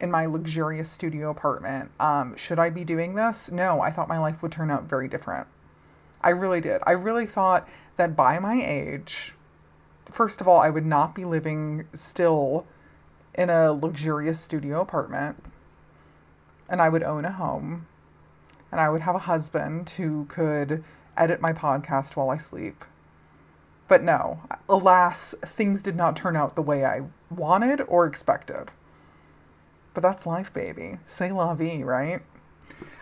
in my luxurious studio apartment. Um, should I be doing this? No, I thought my life would turn out very different. I really did. I really thought that by my age, first of all, I would not be living still in a luxurious studio apartment and I would own a home and I would have a husband who could edit my podcast while I sleep. But no, alas, things did not turn out the way I wanted or expected. But that's life, baby. Say la vie, right?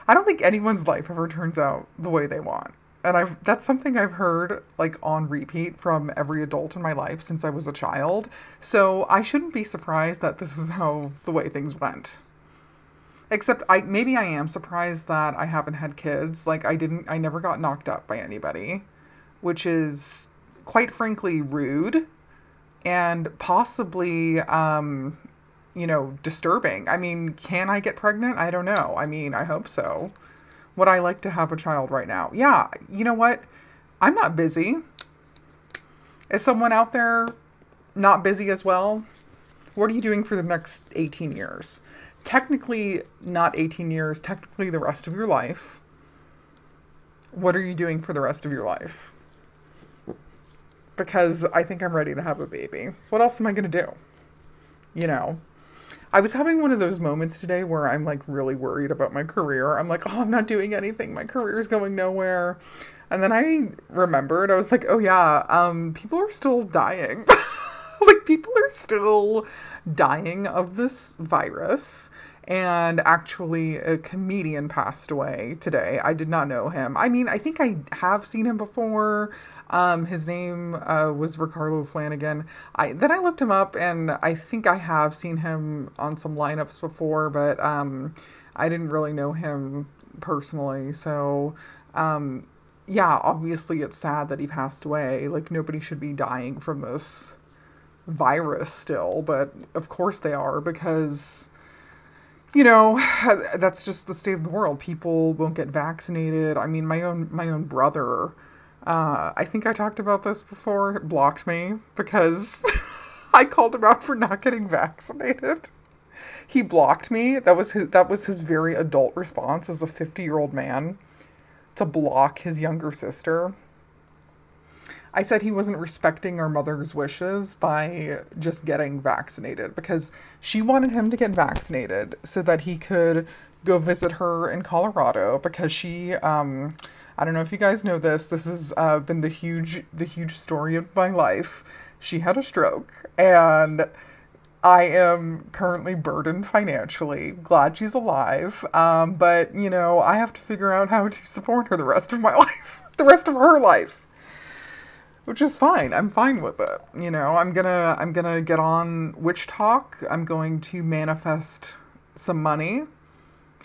I don't think anyone's life ever turns out the way they want. And I that's something I've heard like on repeat from every adult in my life since I was a child. So I shouldn't be surprised that this is how the way things went. Except I maybe I am surprised that I haven't had kids. Like I didn't I never got knocked up by anybody, which is quite frankly rude and possibly um you know, disturbing. I mean, can I get pregnant? I don't know. I mean, I hope so. Would I like to have a child right now? Yeah, you know what? I'm not busy. Is someone out there not busy as well? What are you doing for the next 18 years? Technically, not 18 years, technically, the rest of your life. What are you doing for the rest of your life? Because I think I'm ready to have a baby. What else am I going to do? You know, I was having one of those moments today where I'm like really worried about my career. I'm like, oh, I'm not doing anything. My career's going nowhere. And then I remembered, I was like, oh yeah, um, people are still dying. like people are still dying of this virus. And actually, a comedian passed away today. I did not know him. I mean, I think I have seen him before. Um, his name uh, was Ricardo Flanagan. I then I looked him up, and I think I have seen him on some lineups before, but um, I didn't really know him personally. So, um, yeah, obviously it's sad that he passed away. Like nobody should be dying from this virus still, but of course they are because you know that's just the state of the world people won't get vaccinated i mean my own my own brother uh, I think I talked about this before, blocked me because I called him out for not getting vaccinated. He blocked me. That was his that was his very adult response as a 50-year-old man to block his younger sister. I said he wasn't respecting our mother's wishes by just getting vaccinated because she wanted him to get vaccinated so that he could go visit her in Colorado because she um I don't know if you guys know this. This has uh, been the huge the huge story of my life. She had a stroke, and I am currently burdened financially. Glad she's alive, um, but you know I have to figure out how to support her the rest of my life, the rest of her life, which is fine. I'm fine with it. You know, I'm gonna I'm gonna get on WitchTok. I'm going to manifest some money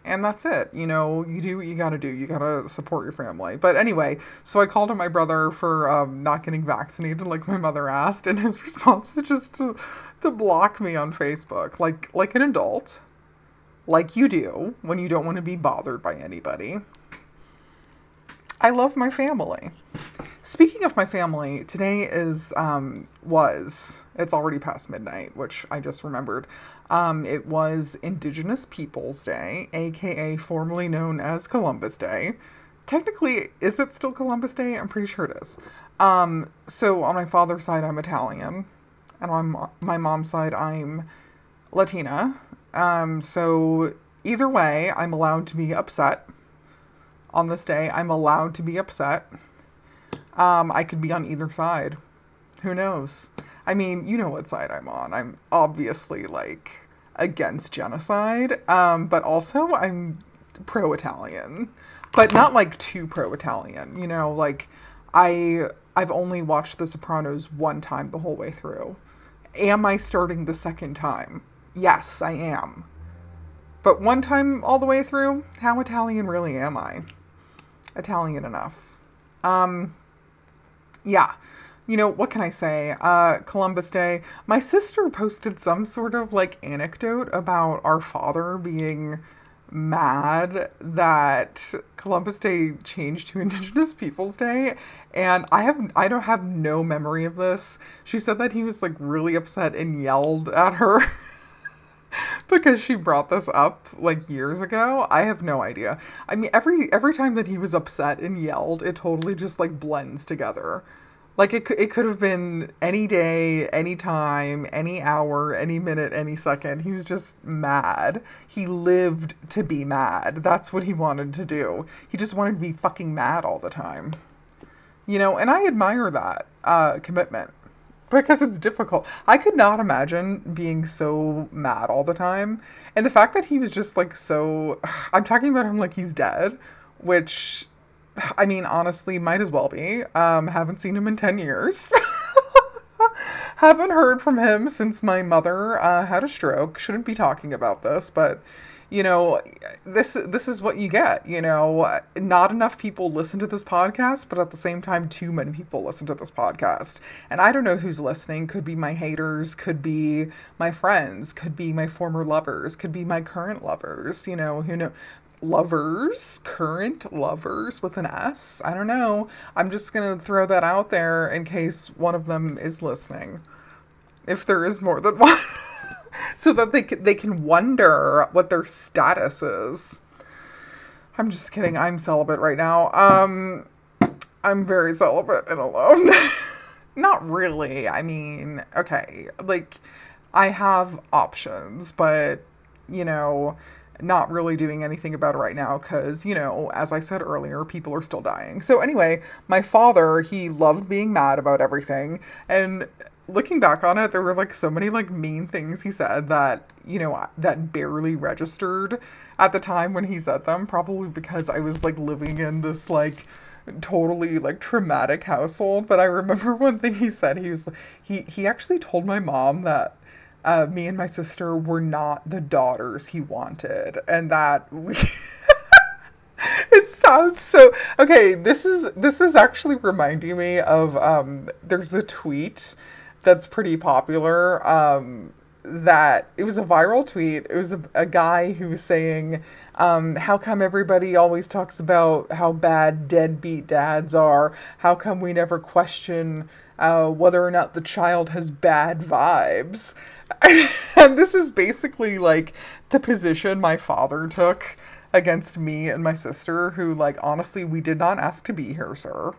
and that's it. You know, you do what you gotta do. You gotta support your family. But anyway, so I called on my brother for um, not getting vaccinated, like my mother asked, and his response was just to to block me on Facebook, like like an adult, like you do when you don't want to be bothered by anybody. I love my family. Speaking of my family, today is um, was it's already past midnight, which I just remembered. Um, it was Indigenous Peoples Day, aka formerly known as Columbus Day. Technically, is it still Columbus Day? I'm pretty sure it is. Um, so on my father's side, I'm Italian, and on my mom's side, I'm Latina. Um, so either way, I'm allowed to be upset on this day. I'm allowed to be upset. Um, I could be on either side. Who knows? I mean, you know what side I'm on. I'm obviously like against genocide, um, but also I'm pro Italian, but not like too pro Italian. You know, like I I've only watched The Sopranos one time the whole way through. Am I starting the second time? Yes, I am. But one time all the way through, how Italian really am I? Italian enough. Um, yeah. You know, what can I say? Uh, Columbus Day. My sister posted some sort of like anecdote about our father being mad that Columbus Day changed to Indigenous Peoples Day and I have I don't have no memory of this. She said that he was like really upset and yelled at her because she brought this up like years ago. I have no idea. I mean, every every time that he was upset and yelled, it totally just like blends together. Like it, it could have been any day, any time, any hour, any minute, any second. He was just mad. He lived to be mad. That's what he wanted to do. He just wanted to be fucking mad all the time. You know, and I admire that uh, commitment because it's difficult. I could not imagine being so mad all the time. And the fact that he was just like so I'm talking about him like he's dead, which I mean honestly might as well be. Um haven't seen him in 10 years. haven't heard from him since my mother uh, had a stroke. Shouldn't be talking about this, but you know, this this is what you get. You know, not enough people listen to this podcast, but at the same time, too many people listen to this podcast. And I don't know who's listening. Could be my haters, could be my friends, could be my former lovers, could be my current lovers. You know, who know lovers, current lovers with an S. I don't know. I'm just going to throw that out there in case one of them is listening. If there is more than one. so that they can, they can wonder what their status is. I'm just kidding. I'm celibate right now. Um, I'm very celibate and alone. Not really. I mean, okay, like I have options, but you know, not really doing anything about it right now because, you know, as I said earlier, people are still dying. So, anyway, my father, he loved being mad about everything. And looking back on it, there were like so many like mean things he said that, you know, that barely registered at the time when he said them, probably because I was like living in this like totally like traumatic household. But I remember one thing he said. He was he he actually told my mom that uh, me and my sister were not the daughters he wanted, and that we. it sounds so okay this is this is actually reminding me of um there's a tweet that's pretty popular. Um, that it was a viral tweet. It was a, a guy who was saying, um, How come everybody always talks about how bad deadbeat dads are? How come we never question uh, whether or not the child has bad vibes? and this is basically like the position my father took against me and my sister, who, like, honestly, we did not ask to be here, sir.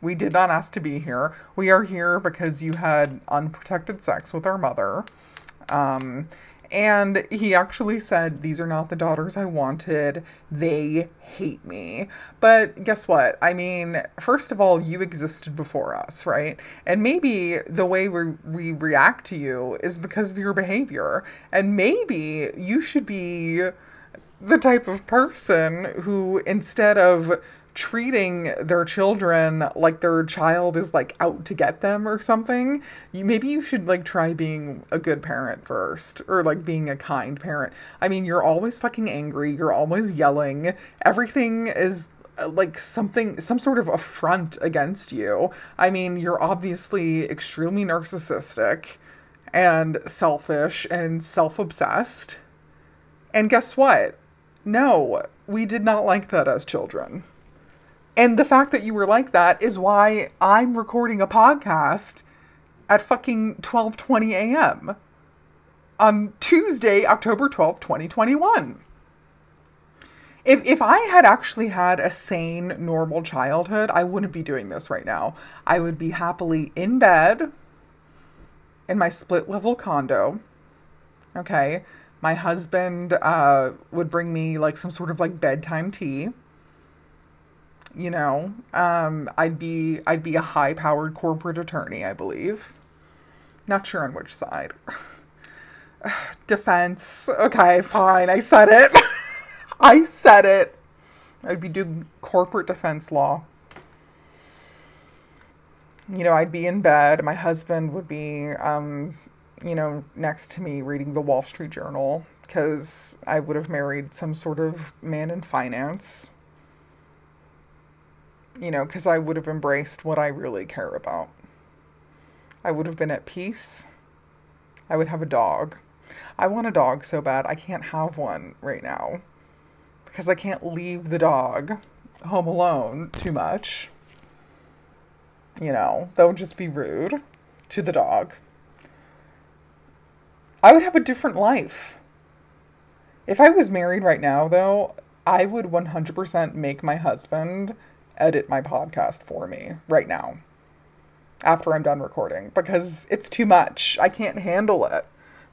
We did not ask to be here. We are here because you had unprotected sex with our mother. Um, and he actually said, These are not the daughters I wanted. They hate me. But guess what? I mean, first of all, you existed before us, right? And maybe the way we, we react to you is because of your behavior. And maybe you should be the type of person who, instead of treating their children like their child is like out to get them or something you maybe you should like try being a good parent first or like being a kind parent. I mean you're always fucking angry you're always yelling everything is uh, like something some sort of affront against you. I mean you're obviously extremely narcissistic and selfish and self-obsessed. And guess what? No we did not like that as children and the fact that you were like that is why I'm recording a podcast at fucking 12:20 a.m. on Tuesday, October 12th, 2021. If if I had actually had a sane, normal childhood, I wouldn't be doing this right now. I would be happily in bed in my split level condo. Okay. My husband uh, would bring me like some sort of like bedtime tea you know um, i'd be i'd be a high powered corporate attorney i believe. Not sure on which side. Defense. Okay fine. I said it. I said it. I'd be doing corporate defense law. You know i'd be in bed. My husband would be um, you know next to me reading the wall street journal because i would have married some sort of man in finance you know, because I would have embraced what I really care about. I would have been at peace. I would have a dog. I want a dog so bad. I can't have one right now because I can't leave the dog home alone too much. You know, that would just be rude to the dog. I would have a different life. If I was married right now, though, I would 100% make my husband edit my podcast for me right now after I'm done recording because it's too much. I can't handle it.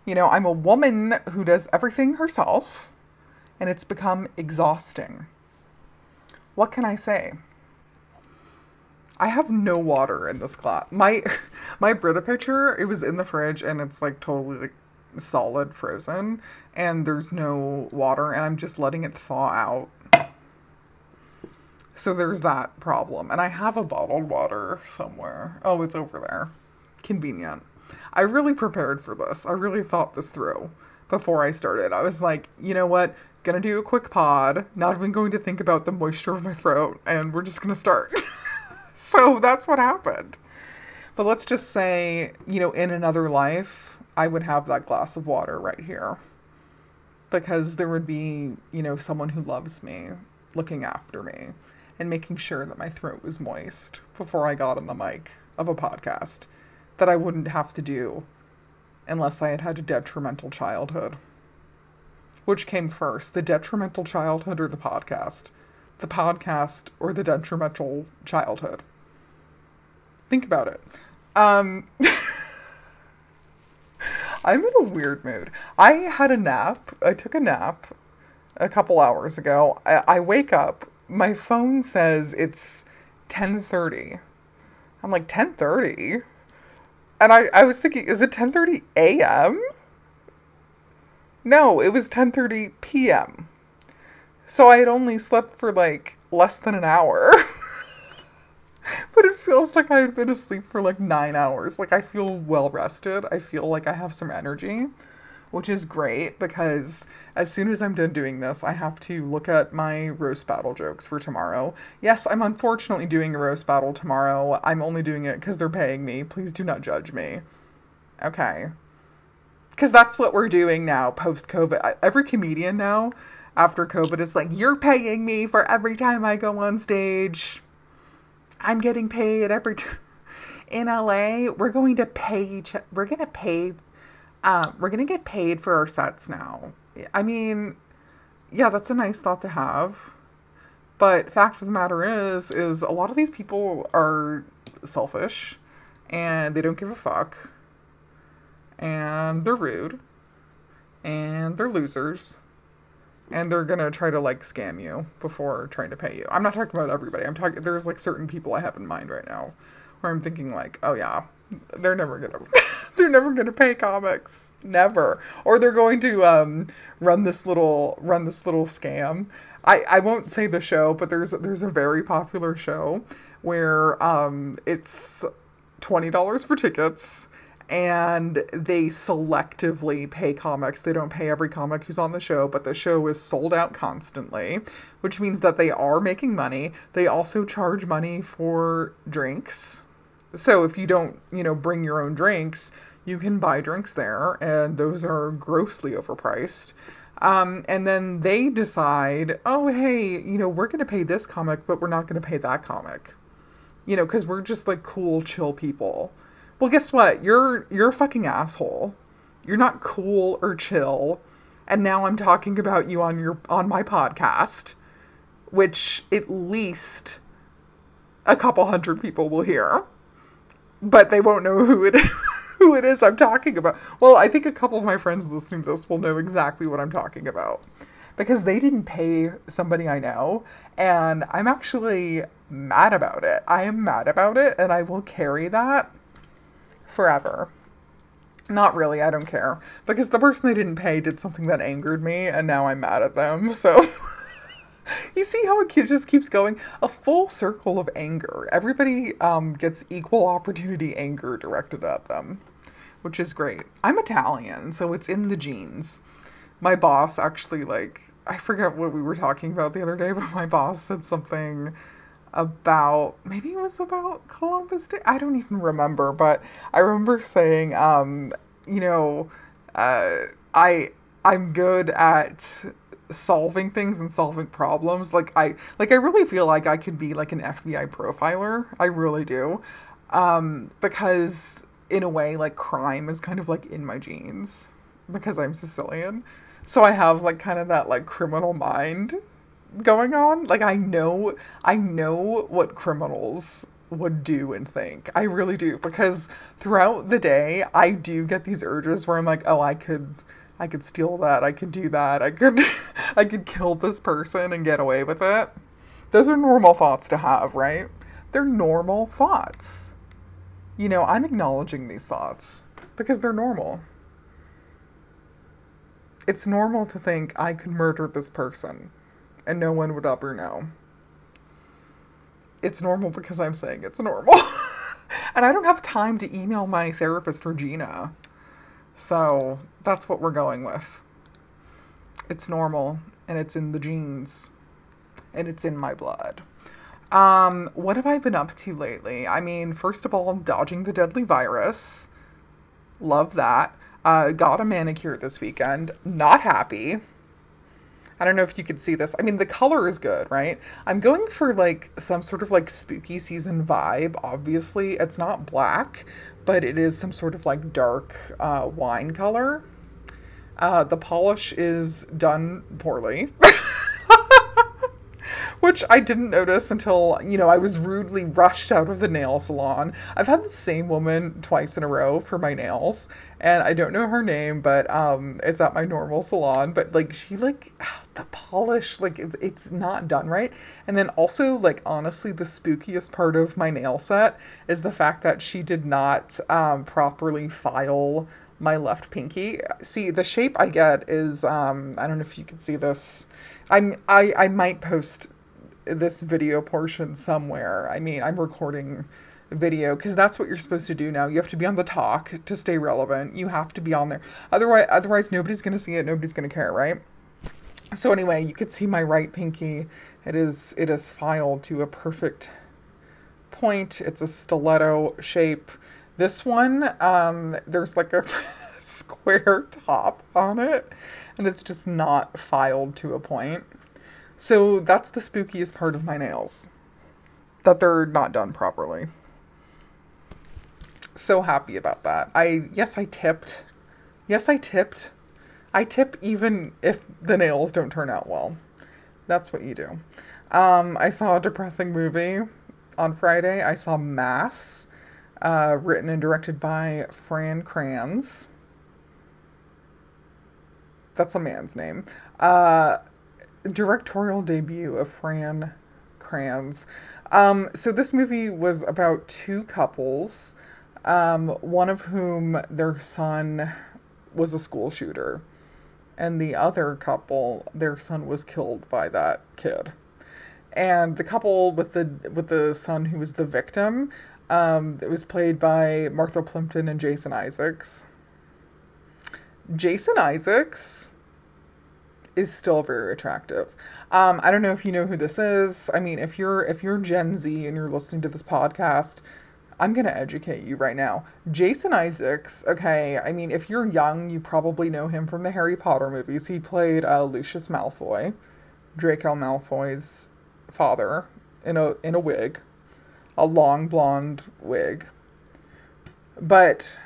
You know, I'm a woman who does everything herself and it's become exhausting. What can I say? I have no water in this glass. My my Brita pitcher, it was in the fridge and it's like totally like solid frozen and there's no water and I'm just letting it thaw out. So there's that problem. And I have a bottled water somewhere. Oh, it's over there. Convenient. I really prepared for this. I really thought this through before I started. I was like, you know what? Gonna do a quick pod, not even going to think about the moisture of my throat, and we're just gonna start. so that's what happened. But let's just say, you know, in another life, I would have that glass of water right here. Because there would be, you know, someone who loves me looking after me and making sure that my throat was moist before I got on the mic of a podcast that I wouldn't have to do unless I had had a detrimental childhood. Which came first, the detrimental childhood or the podcast? The podcast or the detrimental childhood? Think about it. Um, I'm in a weird mood. I had a nap. I took a nap a couple hours ago. I, I wake up. My phone says it's 10:30. I'm like 10:30, and I I was thinking, is it 10:30 a.m.? No, it was 10:30 p.m. So I had only slept for like less than an hour. but it feels like I had been asleep for like 9 hours. Like I feel well rested. I feel like I have some energy, which is great because as soon as I'm done doing this, I have to look at my roast battle jokes for tomorrow. Yes, I'm unfortunately doing a roast battle tomorrow. I'm only doing it cuz they're paying me. Please do not judge me. Okay because that's what we're doing now post COVID. Every comedian now after COVID is like, you're paying me for every time I go on stage. I'm getting paid every time. In LA, we're going to pay each. We're gonna pay. Uh, we're gonna get paid for our sets now. I mean, yeah, that's a nice thought to have. But fact of the matter is, is a lot of these people are selfish, and they don't give a fuck and they're rude and they're losers and they're gonna try to like scam you before trying to pay you. I'm not talking about everybody. I'm talking there's like certain people I have in mind right now where I'm thinking like, oh yeah, they're never gonna they're never gonna pay comics. Never. Or they're going to um run this little run this little scam. I, I won't say the show, but there's there's a very popular show where um it's twenty dollars for tickets and they selectively pay comics. They don't pay every comic who's on the show, but the show is sold out constantly, which means that they are making money. They also charge money for drinks. So if you don't, you know, bring your own drinks, you can buy drinks there, and those are grossly overpriced. Um, and then they decide, oh, hey, you know, we're going to pay this comic, but we're not going to pay that comic. You know, because we're just like cool, chill people. Well, guess what? You're you're a fucking asshole. You're not cool or chill. And now I'm talking about you on your on my podcast, which at least a couple hundred people will hear. But they won't know who it is who it is I'm talking about. Well, I think a couple of my friends listening to this will know exactly what I'm talking about. Because they didn't pay somebody I know, and I'm actually mad about it. I am mad about it, and I will carry that forever. Not really, I don't care. Because the person they didn't pay did something that angered me, and now I'm mad at them, so. You see how it just keeps going? A full circle of anger. Everybody um, gets equal opportunity anger directed at them, which is great. I'm Italian, so it's in the genes. My boss actually, like, I forget what we were talking about the other day, but my boss said something about maybe it was about Columbus Day. I don't even remember, but I remember saying, um, you know, uh, I I'm good at solving things and solving problems. Like I like I really feel like I could be like an FBI profiler. I really do. Um, because in a way like crime is kind of like in my genes because I'm Sicilian. So I have like kind of that like criminal mind going on. Like I know I know what criminals would do and think. I really do because throughout the day I do get these urges where I'm like, "Oh, I could I could steal that. I could do that. I could I could kill this person and get away with it." Those are normal thoughts to have, right? They're normal thoughts. You know, I'm acknowledging these thoughts because they're normal. It's normal to think I could murder this person and no one would ever know. It's normal because I'm saying it's normal. and I don't have time to email my therapist, Regina. So that's what we're going with. It's normal and it's in the genes and it's in my blood. Um, what have I been up to lately? I mean, first of all, dodging the deadly virus. Love that. Uh, got a manicure this weekend. Not happy. I don't know if you could see this. I mean, the color is good, right? I'm going for like some sort of like spooky season vibe. Obviously, it's not black, but it is some sort of like dark uh, wine color. Uh, the polish is done poorly. which I didn't notice until, you know, I was rudely rushed out of the nail salon. I've had the same woman twice in a row for my nails, and I don't know her name, but um it's at my normal salon, but like she like the polish like it, it's not done right. And then also like honestly the spookiest part of my nail set is the fact that she did not um properly file my left pinky. See, the shape I get is um I don't know if you can see this. I'm I I might post this video portion somewhere. I mean, I'm recording video because that's what you're supposed to do now. You have to be on the talk to stay relevant. You have to be on there. Otherwise, otherwise nobody's to see it. Nobody's to care, right? So anyway, you could see my right pinky. It is it is filed to a perfect point. It's a stiletto shape. This one, um, there's like a square top on it, and it's just not filed to a point. So that's the spookiest part of my nails. That they're not done properly. So happy about that. I yes, I tipped. Yes, I tipped. I tip even if the nails don't turn out well. That's what you do. Um, I saw a depressing movie on Friday. I saw Mass, uh, written and directed by Fran Kranz. That's a man's name. Uh, directorial debut of Fran Kranz. Um, so this movie was about two couples, um, one of whom their son was a school shooter, and the other couple, their son was killed by that kid. And the couple with the with the son who was the victim, um, it was played by Martha Plimpton and Jason Isaacs. Jason Isaacs is still very attractive. Um, I don't know if you know who this is. I mean, if you're if you're Gen Z and you're listening to this podcast, I'm gonna educate you right now. Jason Isaacs. Okay, I mean, if you're young, you probably know him from the Harry Potter movies. He played uh, Lucius Malfoy, Draco Malfoy's father, in a in a wig, a long blonde wig. But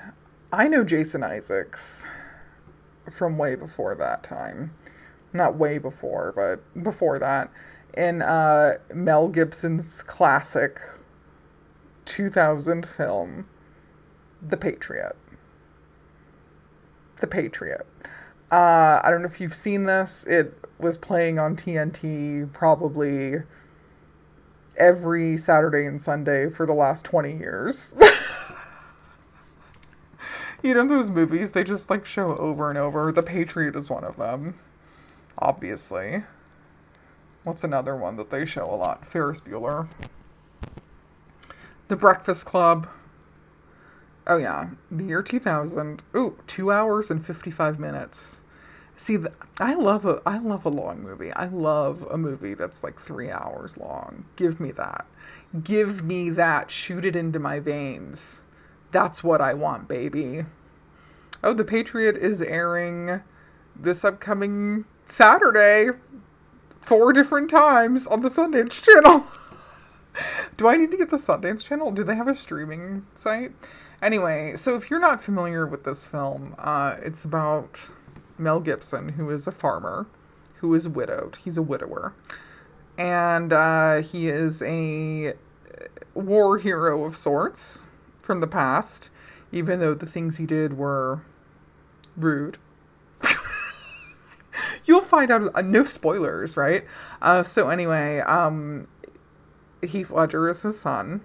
I know Jason Isaacs from way before that time not way before, but before that, in uh, Mel Gibson's classic 2000 film, The Patriot. The Patriot. Uh, I don't know if you've seen this. It was playing on TNT probably every Saturday and Sunday for the last 20 years. you know those movies they just like show over and over. The Patriot is one of them obviously. What's another one that they show a lot? Ferris Bueller. The Breakfast Club. Oh yeah, the year 2000. Ooh, 2 hours and 55 minutes. See, the, I love a I love a long movie. I love a movie that's like 3 hours long. Give me that. Give me that. Shoot it into my veins. That's what I want, baby. Oh, The Patriot is airing this upcoming Saturday, four different times on the Sundance Channel. Do I need to get the Sundance Channel? Do they have a streaming site? Anyway, so if you're not familiar with this film, uh, it's about Mel Gibson, who is a farmer, who is widowed. He's a widower. And uh, he is a war hero of sorts from the past, even though the things he did were rude. You'll find out. Uh, no spoilers, right? Uh, so anyway, um, Heath Ledger is his son,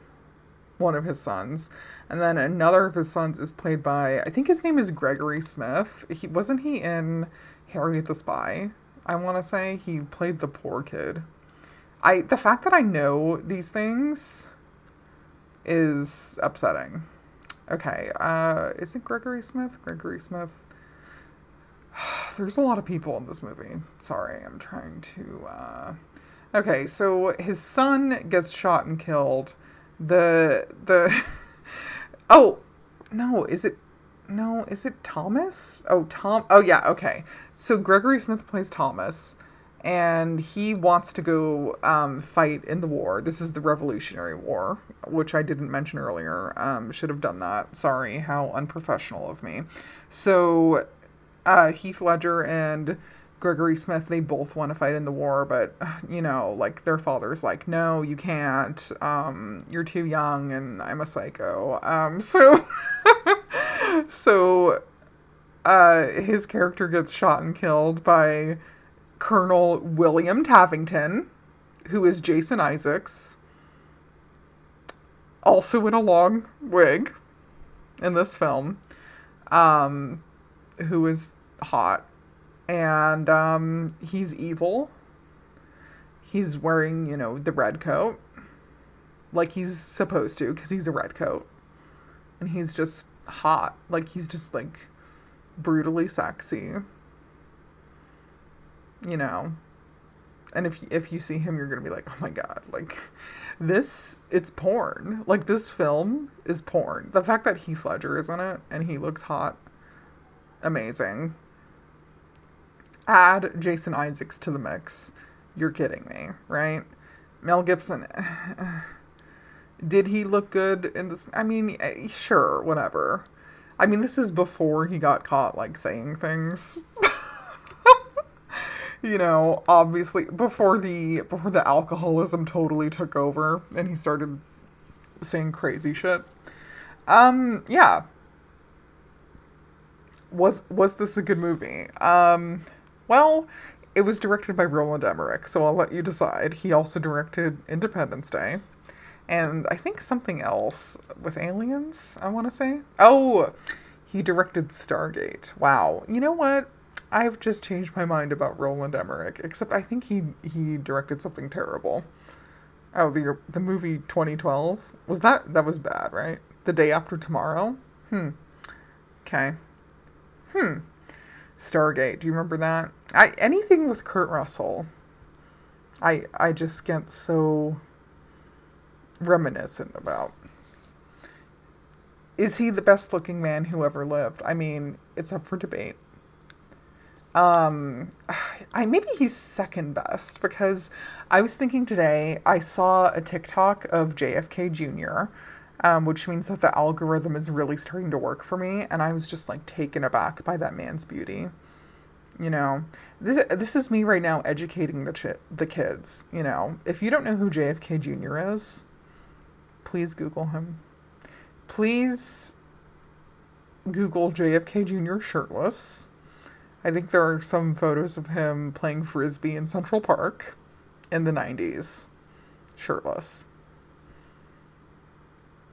one of his sons, and then another of his sons is played by I think his name is Gregory Smith. He wasn't he in Harriet the Spy. I want to say he played the poor kid. I the fact that I know these things is upsetting. Okay, uh, is it Gregory Smith? Gregory Smith. There's a lot of people in this movie. Sorry, I'm trying to. Uh... Okay, so his son gets shot and killed. The the. oh, no! Is it? No, is it Thomas? Oh, Tom. Oh yeah. Okay. So Gregory Smith plays Thomas, and he wants to go um, fight in the war. This is the Revolutionary War, which I didn't mention earlier. Um, should have done that. Sorry, how unprofessional of me. So uh, Heath Ledger and Gregory Smith, they both want to fight in the war, but you know, like their father's like, no, you can't. Um, you're too young, and I'm a psycho. Um, so, so, uh, his character gets shot and killed by Colonel William Tavington, who is Jason Isaacs, also in a long wig in this film. Um, who is hot. And um, he's evil. He's wearing, you know, the red coat. Like he's supposed to, because he's a red coat. And he's just hot. Like he's just like brutally sexy. You know. And if if you see him, you're gonna be like, oh my god, like this it's porn. Like this film is porn. The fact that Heath Ledger is in it and he looks hot amazing. Add Jason Isaacs to the mix. You're kidding me, right? Mel Gibson. Did he look good in this? I mean, eh, sure, whatever. I mean, this is before he got caught, like, saying things. you know, obviously before the before the alcoholism totally took over and he started saying crazy shit. Um, yeah was was this a good movie? Um, well, it was directed by Roland Emmerich, so I'll let you decide. He also directed Independence Day, and I think something else with aliens. I want to say. Oh, he directed Stargate. Wow. You know what? I've just changed my mind about Roland Emmerich. Except I think he he directed something terrible. Oh, the the movie 2012 was that that was bad, right? The day after tomorrow. Hmm. Okay. Hmm. Stargate. Do you remember that? I anything with Kurt Russell. I I just get so reminiscent about. Is he the best looking man who ever lived? I mean, it's up for debate. Um, I maybe he's second best because I was thinking today I saw a TikTok of JFK Jr um, which means that the algorithm is really starting to work for me. And I was just like taken aback by that man's beauty. You know, this this is me right now educating the the kids. You know, if you don't know who JFK Jr. is, please Google him. Please Google JFK Jr. shirtless. I think there are some photos of him playing frisbee in Central Park in the 90s, shirtless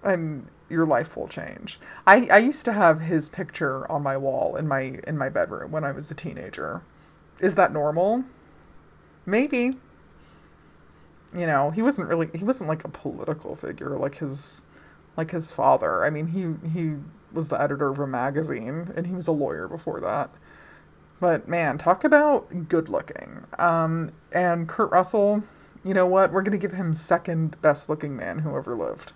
and your life will change. I, I used to have his picture on my wall in my in my bedroom when I was a teenager. Is that normal? Maybe. You know, he wasn't really he wasn't like a political figure like his like his father. I mean, he he was the editor of a magazine and he was a lawyer before that. But man, talk about good looking. Um, and Kurt Russell, you know what? We're going to give him second best looking man who ever lived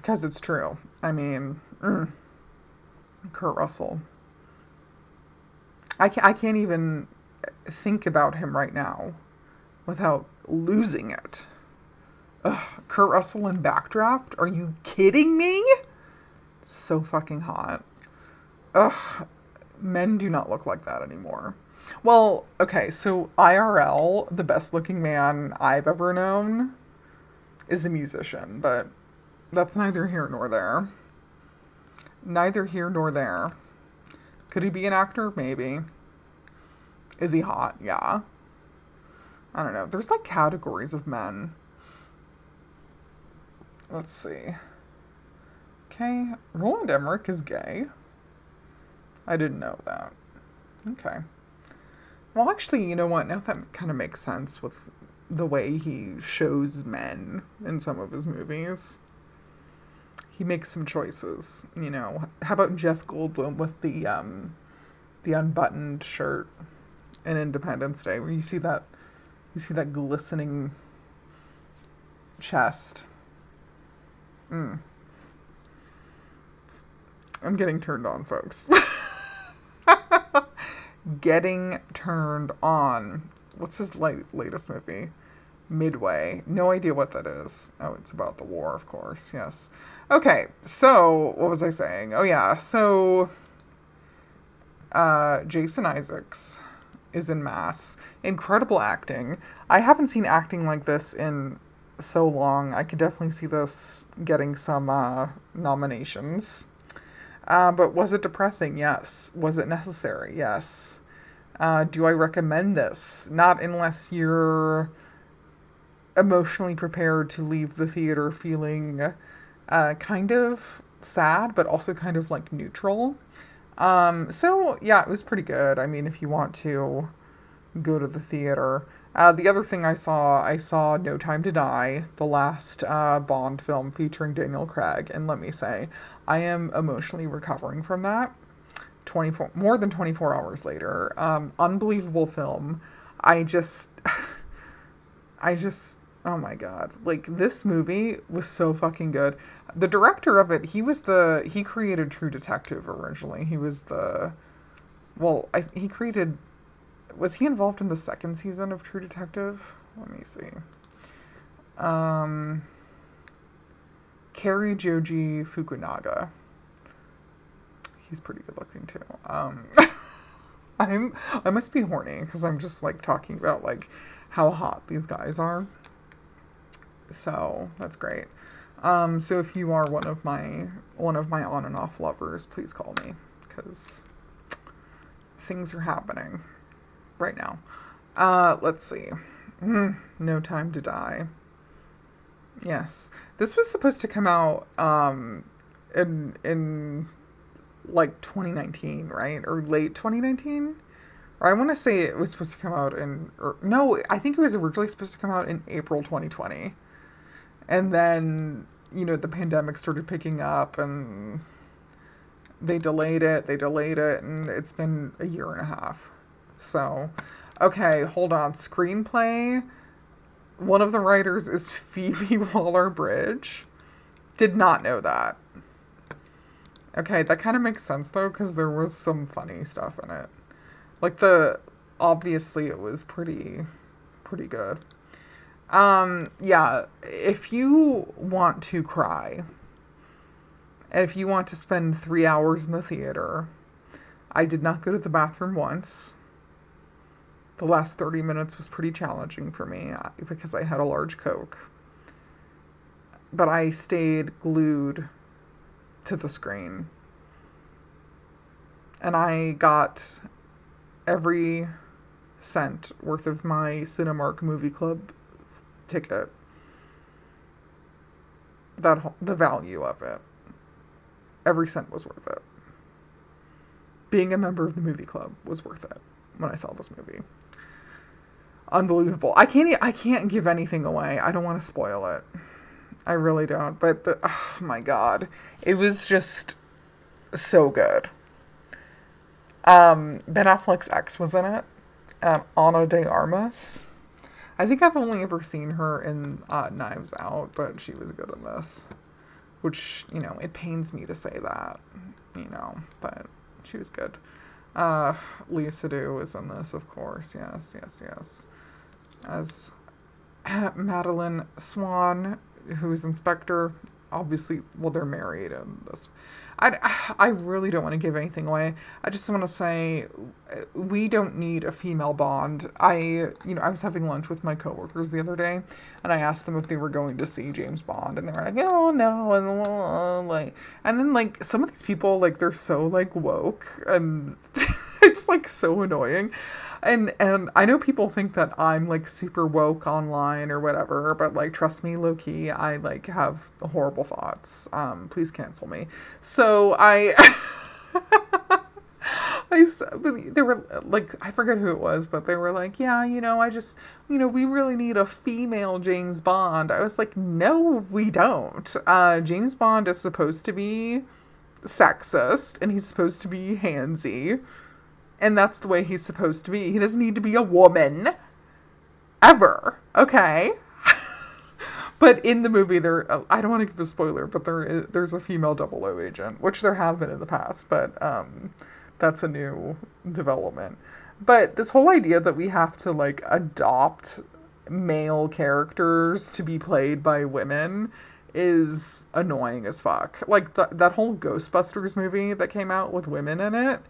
because it's true. I mean, mm, Kurt Russell. I can't, I can't even think about him right now without losing it. Ugh, Kurt Russell in Backdraft? Are you kidding me? So fucking hot. Ugh. men do not look like that anymore. Well, okay, so IRL, the best looking man I've ever known, is a musician, but that's neither here nor there. Neither here nor there. Could he be an actor? Maybe. Is he hot? Yeah. I don't know. There's like categories of men. Let's see. Okay, Roland Emmerich is gay. I didn't know that. Okay. Well, actually, you know what? Now that kind of makes sense with the way he shows men in some of his movies. He makes some choices, you know. How about Jeff Goldblum with the um the unbuttoned shirt in Independence Day where you see that you see that glistening chest. Mm. I'm getting turned on, folks. getting turned on. What's his late, latest movie? Midway. No idea what that is. Oh, it's about the war, of course. Yes. Okay, so what was I saying? Oh, yeah. So, uh, Jason Isaacs is in Mass. Incredible acting. I haven't seen acting like this in so long. I could definitely see this getting some uh, nominations. Uh, but was it depressing? Yes. Was it necessary? Yes. Uh, do I recommend this? Not unless you're emotionally prepared to leave the theater feeling uh, kind of sad, but also kind of like neutral. Um, so, yeah, it was pretty good. I mean, if you want to go to the theater. Uh, the other thing I saw, I saw No Time to Die, the last uh, Bond film featuring Daniel Craig, and let me say, I am emotionally recovering from that. 24 more than 24 hours later. Um, unbelievable film. I just I just oh my god. Like this movie was so fucking good. The director of it, he was the he created True Detective originally. He was the well, I, he created was he involved in the second season of True Detective? Let me see. Um Cary Joji Fukunaga. He's pretty good looking too. Um, I'm I must be horny because I'm just like talking about like how hot these guys are. So that's great. Um, so if you are one of my one of my on and off lovers, please call me because things are happening right now. Uh, let's see. Mm, no time to die. Yes, this was supposed to come out um, in in like 2019, right, or late 2019. Or I want to say it was supposed to come out in, or no, I think it was originally supposed to come out in April 2020, and then you know the pandemic started picking up and they delayed it, they delayed it, and it's been a year and a half. So, okay, hold on. Screenplay one of the writers is Phoebe Waller Bridge. Did not know that. Okay, that kind of makes sense though, because there was some funny stuff in it. Like the obviously it was pretty pretty good. Um, yeah, if you want to cry, and if you want to spend three hours in the theater, I did not go to the bathroom once the last 30 minutes was pretty challenging for me uh, because I had a large Coke. But I stayed glued to the screen. And I got every cent worth of my Cinemark Movie Club ticket. That the value of it. Every cent was worth it. Being a member of the movie club was worth it when I saw this movie unbelievable. I can't I can't give anything away. I don't want to spoil it. I really don't. But the, oh my god, it was just so good. Um, Ben Affleck's ex was in it, um, Ana de Armas. I think I've only ever seen her in uh, Knives Out, but she was good in this. Which you know, it pains me to say that, you know, but she was good. Uh, Léa Seydoux was in this, of course. Yes, yes, yes as Madeleine Swann, who's Inspector. Obviously, well, they're married in this. I, I really don't want to give anything away. I just want to say we don't need a female Bond. I, you know, I was having lunch with my coworkers the other day, and I asked them if they were going to see James Bond, and they were like, "Oh no," and like, and then like some of these people, like they're so like woke, and it's like so annoying and and I know people think that I'm like super woke online or whatever, but like trust me, low key, I like have horrible thoughts. Um, please cancel me. So I. I, they were like, I forget who it was, but they were like, yeah, you know, I just, you know, we really need a female James Bond. I was like, no, we don't. Uh, James Bond is supposed to be sexist and he's supposed to be handsy and that's the way he's supposed to be. He doesn't need to be a woman ever, okay? but in the movie, there I don't want to give a spoiler, but there is, there's a female double O agent, which there have been in the past, but um, that's a new development. But this whole idea that we have to like adopt male characters to be played by women is annoying as fuck. Like th- that whole Ghostbusters movie that came out with women in it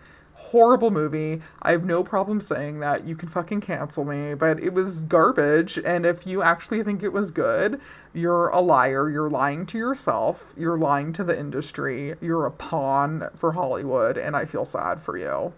horrible movie. I have no problem saying that. You can fucking cancel me, but it was garbage. And if you actually think it was good, you're a liar. You're lying to yourself. You're lying to the industry. You're a pawn for Hollywood, and I feel sad for you.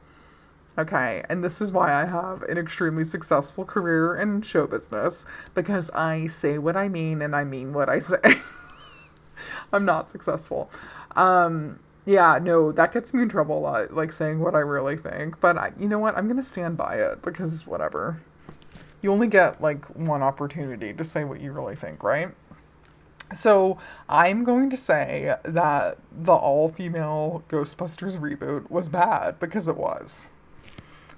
Okay, and this is why I have an extremely successful career in show business because I say what I mean and I mean what I say. I'm not successful. Um, yeah, no, that gets me in trouble a lot, like saying what I really think. But I, you know what? I'm gonna stand by it because whatever. You only get like one opportunity to say what you really think, right? So I'm going to say that the all-female Ghostbusters reboot was bad because it was,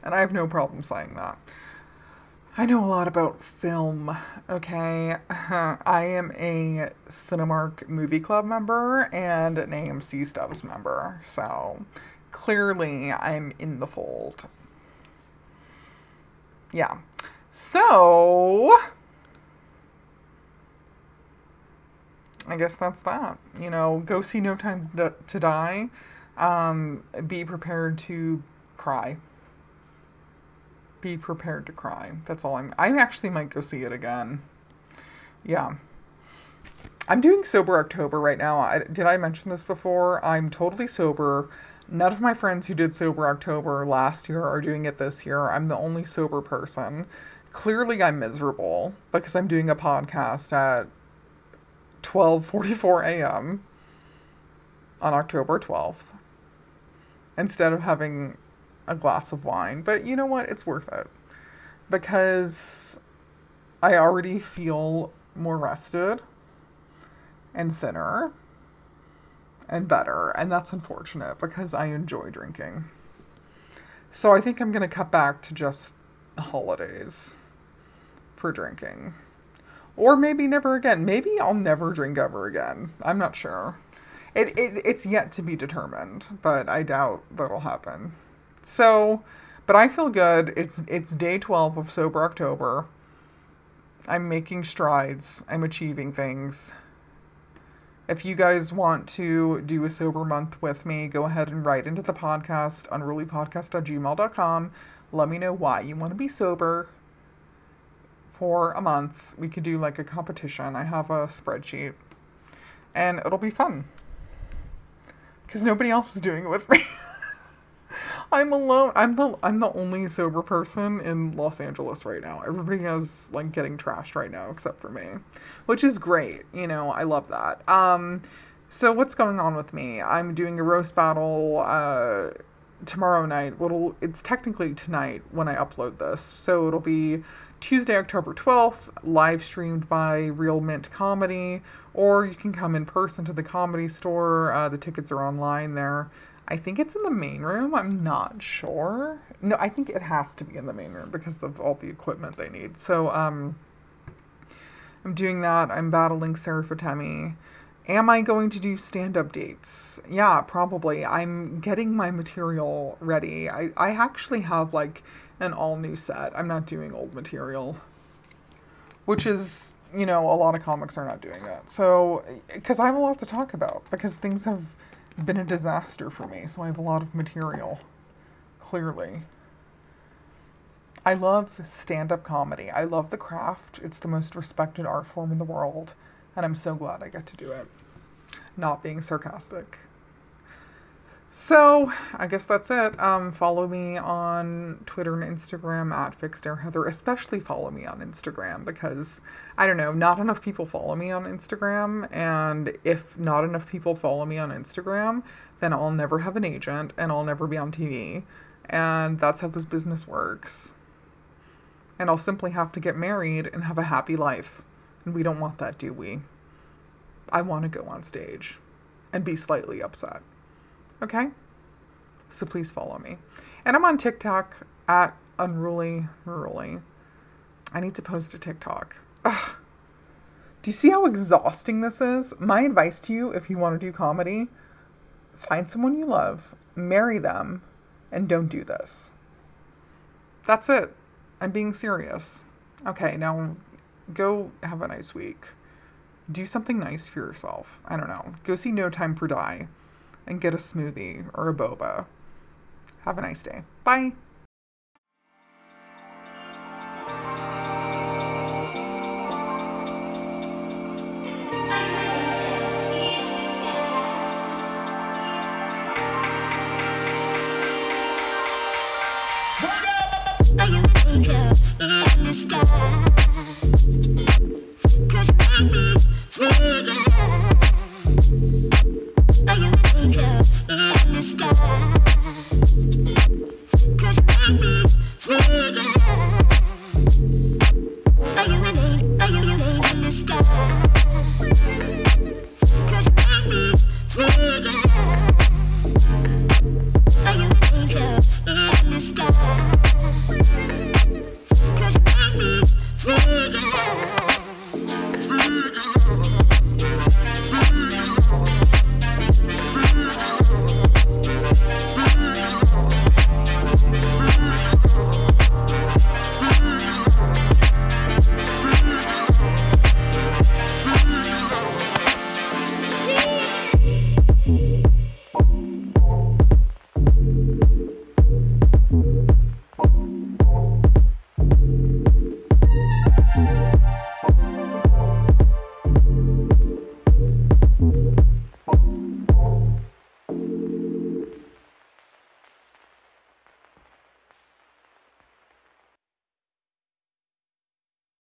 and I have no problem saying that. I know a lot about film, okay? I am a Cinemark Movie Club member and an AMC Stubs member, so clearly I'm in the fold. Yeah. So, I guess that's that. You know, go see No Time to Die. Um, be prepared to cry be prepared to cry. That's all I'm. I actually might go see it again. Yeah. I'm doing sober October right now. I, did I mention this before? I'm totally sober. None of my friends who did sober October last year are doing it this year. I'm the only sober person. Clearly, I'm miserable because I'm doing a podcast at 12:44 a.m. on October 12th instead of having a glass of wine. But you know what? It's worth it. Because I already feel more rested and thinner and better. And that's unfortunate because I enjoy drinking. So I think I'm going to cut back to just holidays for drinking. Or maybe never again. Maybe I'll never drink ever again. I'm not sure. It, it it's yet to be determined, but I doubt that'll happen. So, but I feel good. It's it's day 12 of sober October. I'm making strides. I'm achieving things. If you guys want to do a sober month with me, go ahead and write into the podcast, unrulypodcast.gmail.com. Let me know why you want to be sober for a month. We could do like a competition. I have a spreadsheet. And it'll be fun. Because nobody else is doing it with me. I'm alone. I'm the I'm the only sober person in Los Angeles right now. Everybody is like getting trashed right now except for me, which is great. You know, I love that. Um, so what's going on with me? I'm doing a roast battle uh tomorrow night. What'll it's technically tonight when I upload this. So it'll be Tuesday, October 12th, live streamed by Real Mint Comedy, or you can come in person to the comedy store. Uh, the tickets are online there. I think it's in the main room. I'm not sure. No, I think it has to be in the main room because of all the equipment they need. So, um, I'm doing that. I'm battling Sarah. Am I going to do stand up dates? Yeah, probably. I'm getting my material ready. I, I actually have like an all new set. I'm not doing old material, which is, you know, a lot of comics are not doing that. So, because I have a lot to talk about, because things have been a disaster for me, so I have a lot of material, clearly. I love stand up comedy. I love the craft. It's the most respected art form in the world, and I'm so glad I get to do it. Not being sarcastic. So I guess that's it. Um, follow me on Twitter and Instagram at Fixed Air Heather. Especially follow me on Instagram because I don't know, not enough people follow me on Instagram, and if not enough people follow me on Instagram, then I'll never have an agent and I'll never be on TV, and that's how this business works. And I'll simply have to get married and have a happy life, and we don't want that, do we? I want to go on stage and be slightly upset. Okay? So please follow me. And I'm on TikTok at Unruly Rurally. I need to post a TikTok. Ugh. Do you see how exhausting this is? My advice to you if you want to do comedy, find someone you love, marry them, and don't do this. That's it. I'm being serious. Okay, now go have a nice week. Do something nice for yourself. I don't know. Go see No Time for Die and get a smoothie or a boba. Have a nice day. Bye. Are you ready? Are you